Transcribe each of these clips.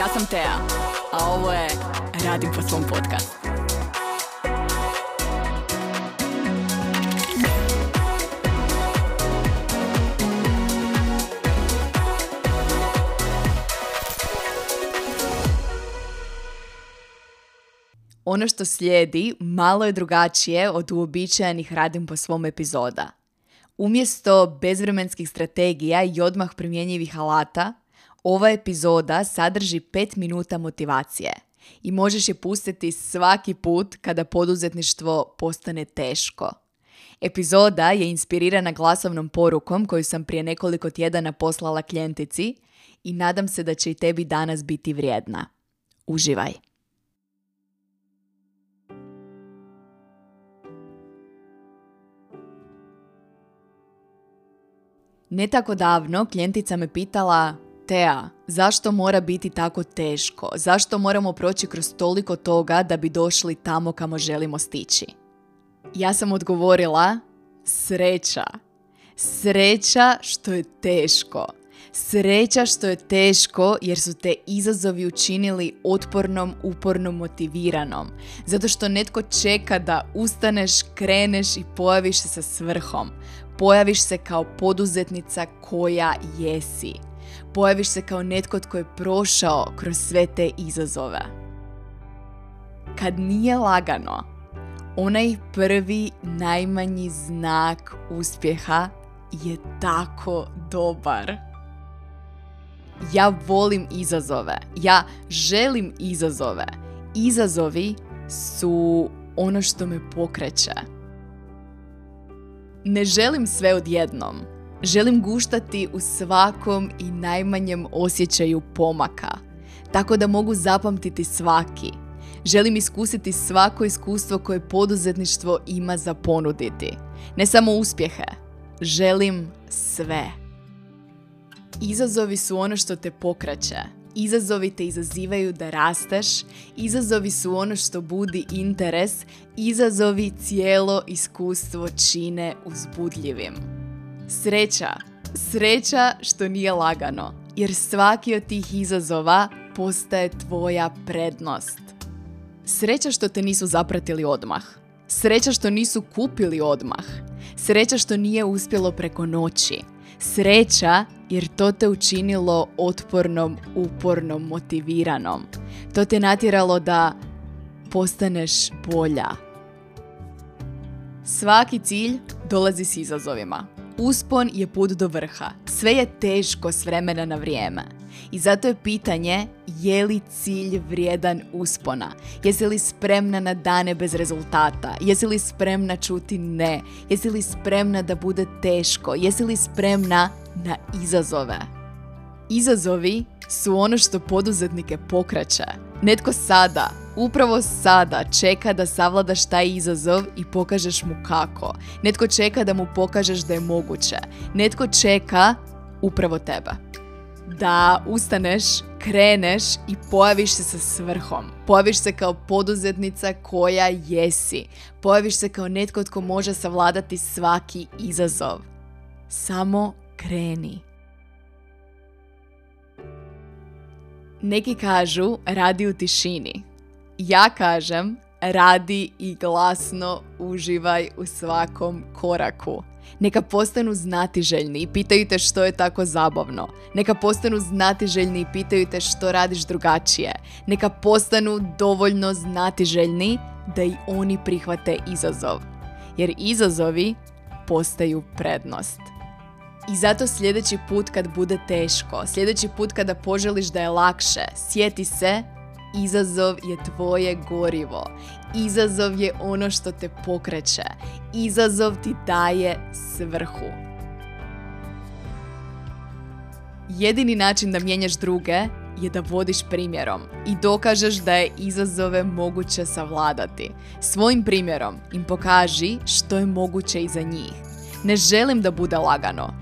Ja sam Tea, a ovo je Radim po svom podcastu. Ono što slijedi malo je drugačije od uobičajenih Radim po svom epizoda. Umjesto bezvremenskih strategija i odmah primjenjivih alata, ova epizoda sadrži 5 minuta motivacije i možeš je pustiti svaki put kada poduzetništvo postane teško. Epizoda je inspirirana glasovnom porukom koju sam prije nekoliko tjedana poslala klijentici i nadam se da će i tebi danas biti vrijedna. Uživaj! Ne tako davno klijentica me pitala Tea, zašto mora biti tako teško? Zašto moramo proći kroz toliko toga da bi došli tamo kamo želimo stići? Ja sam odgovorila, sreća. Sreća što je teško. Sreća što je teško jer su te izazovi učinili otpornom, upornom, motiviranom. Zato što netko čeka da ustaneš, kreneš i pojaviš se sa svrhom. Pojaviš se kao poduzetnica koja jesi. Pojaviš se kao netko tko je prošao kroz sve te izazove. Kad nije lagano, onaj prvi najmanji znak uspjeha je tako dobar. Ja volim izazove. Ja želim izazove. Izazovi su ono što me pokreće. Ne želim sve odjednom. Želim guštati u svakom i najmanjem osjećaju pomaka, tako da mogu zapamtiti svaki. Želim iskusiti svako iskustvo koje poduzetništvo ima za ponuditi. Ne samo uspjehe, želim sve. Izazovi su ono što te pokraće. Izazovi te izazivaju da rasteš, izazovi su ono što budi interes, izazovi cijelo iskustvo čine uzbudljivim. Sreća, sreća što nije lagano, jer svaki od tih izazova postaje tvoja prednost. Sreća što te nisu zapratili odmah. Sreća što nisu kupili odmah. Sreća što nije uspjelo preko noći. Sreća jer to te učinilo otpornom, upornom, motiviranom. To te natjeralo da postaneš bolja. Svaki cilj dolazi s izazovima. Uspon je put do vrha. Sve je teško s vremena na vrijeme. I zato je pitanje je li cilj vrijedan uspona? Jesi li spremna na dane bez rezultata? Jesi li spremna čuti ne? Jesi li spremna da bude teško? Jesi li spremna na izazove? Izazovi su ono što poduzetnike pokraće. Netko sada, upravo sada čeka da savladaš taj izazov i pokažeš mu kako. Netko čeka da mu pokažeš da je moguće. Netko čeka upravo tebe. Da ustaneš, kreneš i pojaviš se sa svrhom. Pojaviš se kao poduzetnica koja jesi. Pojaviš se kao netko tko može savladati svaki izazov. Samo kreni. Neki kažu radi u tišini. Ja kažem radi i glasno uživaj u svakom koraku. Neka postanu znatiželjni i pitaju te što je tako zabavno. Neka postanu znatiželjni i pitaju te što radiš drugačije. Neka postanu dovoljno znatiželjni da i oni prihvate izazov. Jer izazovi postaju prednost. I zato sljedeći put kad bude teško, sljedeći put kada poželiš da je lakše, sjeti se, izazov je tvoje gorivo. Izazov je ono što te pokreće. Izazov ti daje svrhu. Jedini način da mijenjaš druge je da vodiš primjerom i dokažeš da je izazove moguće savladati. Svojim primjerom im pokaži što je moguće i za njih. Ne želim da bude lagano,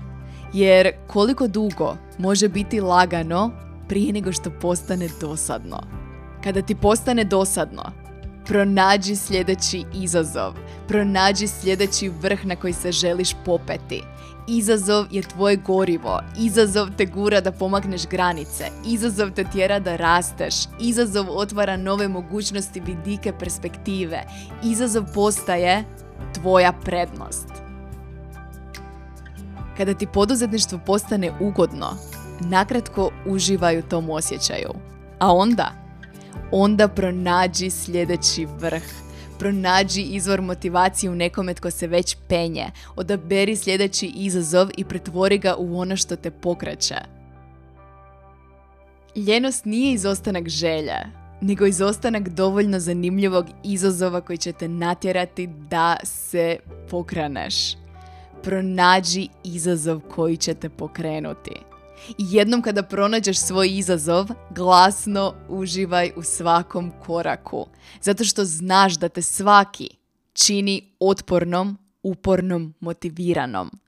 jer koliko dugo može biti lagano prije nego što postane dosadno. Kada ti postane dosadno, pronađi sljedeći izazov, pronađi sljedeći vrh na koji se želiš popeti. Izazov je tvoje gorivo, izazov te gura da pomakneš granice, izazov te tjera da rasteš, izazov otvara nove mogućnosti, vidike, perspektive, izazov postaje tvoja prednost. Kada ti poduzetništvo postane ugodno, nakratko uživaj u tom osjećaju. A onda? Onda pronađi sljedeći vrh pronađi izvor motivacije u nekome tko se već penje. Odaberi sljedeći izazov i pretvori ga u ono što te pokraće. Ljenost nije izostanak želje, nego izostanak dovoljno zanimljivog izazova koji će te natjerati da se pokraneš. Pronađi izazov koji će te pokrenuti. I jednom kada pronađeš svoj izazov, glasno uživaj u svakom koraku. Zato što znaš da te svaki čini otpornom, upornom, motiviranom.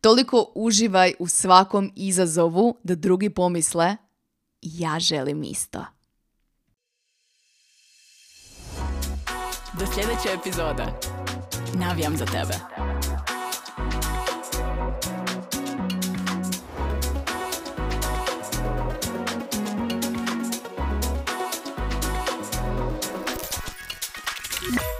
Toliko uživaj u svakom izazovu da drugi pomisle ja želim isto. Do sljedeće epizode. Navijam za tebe. you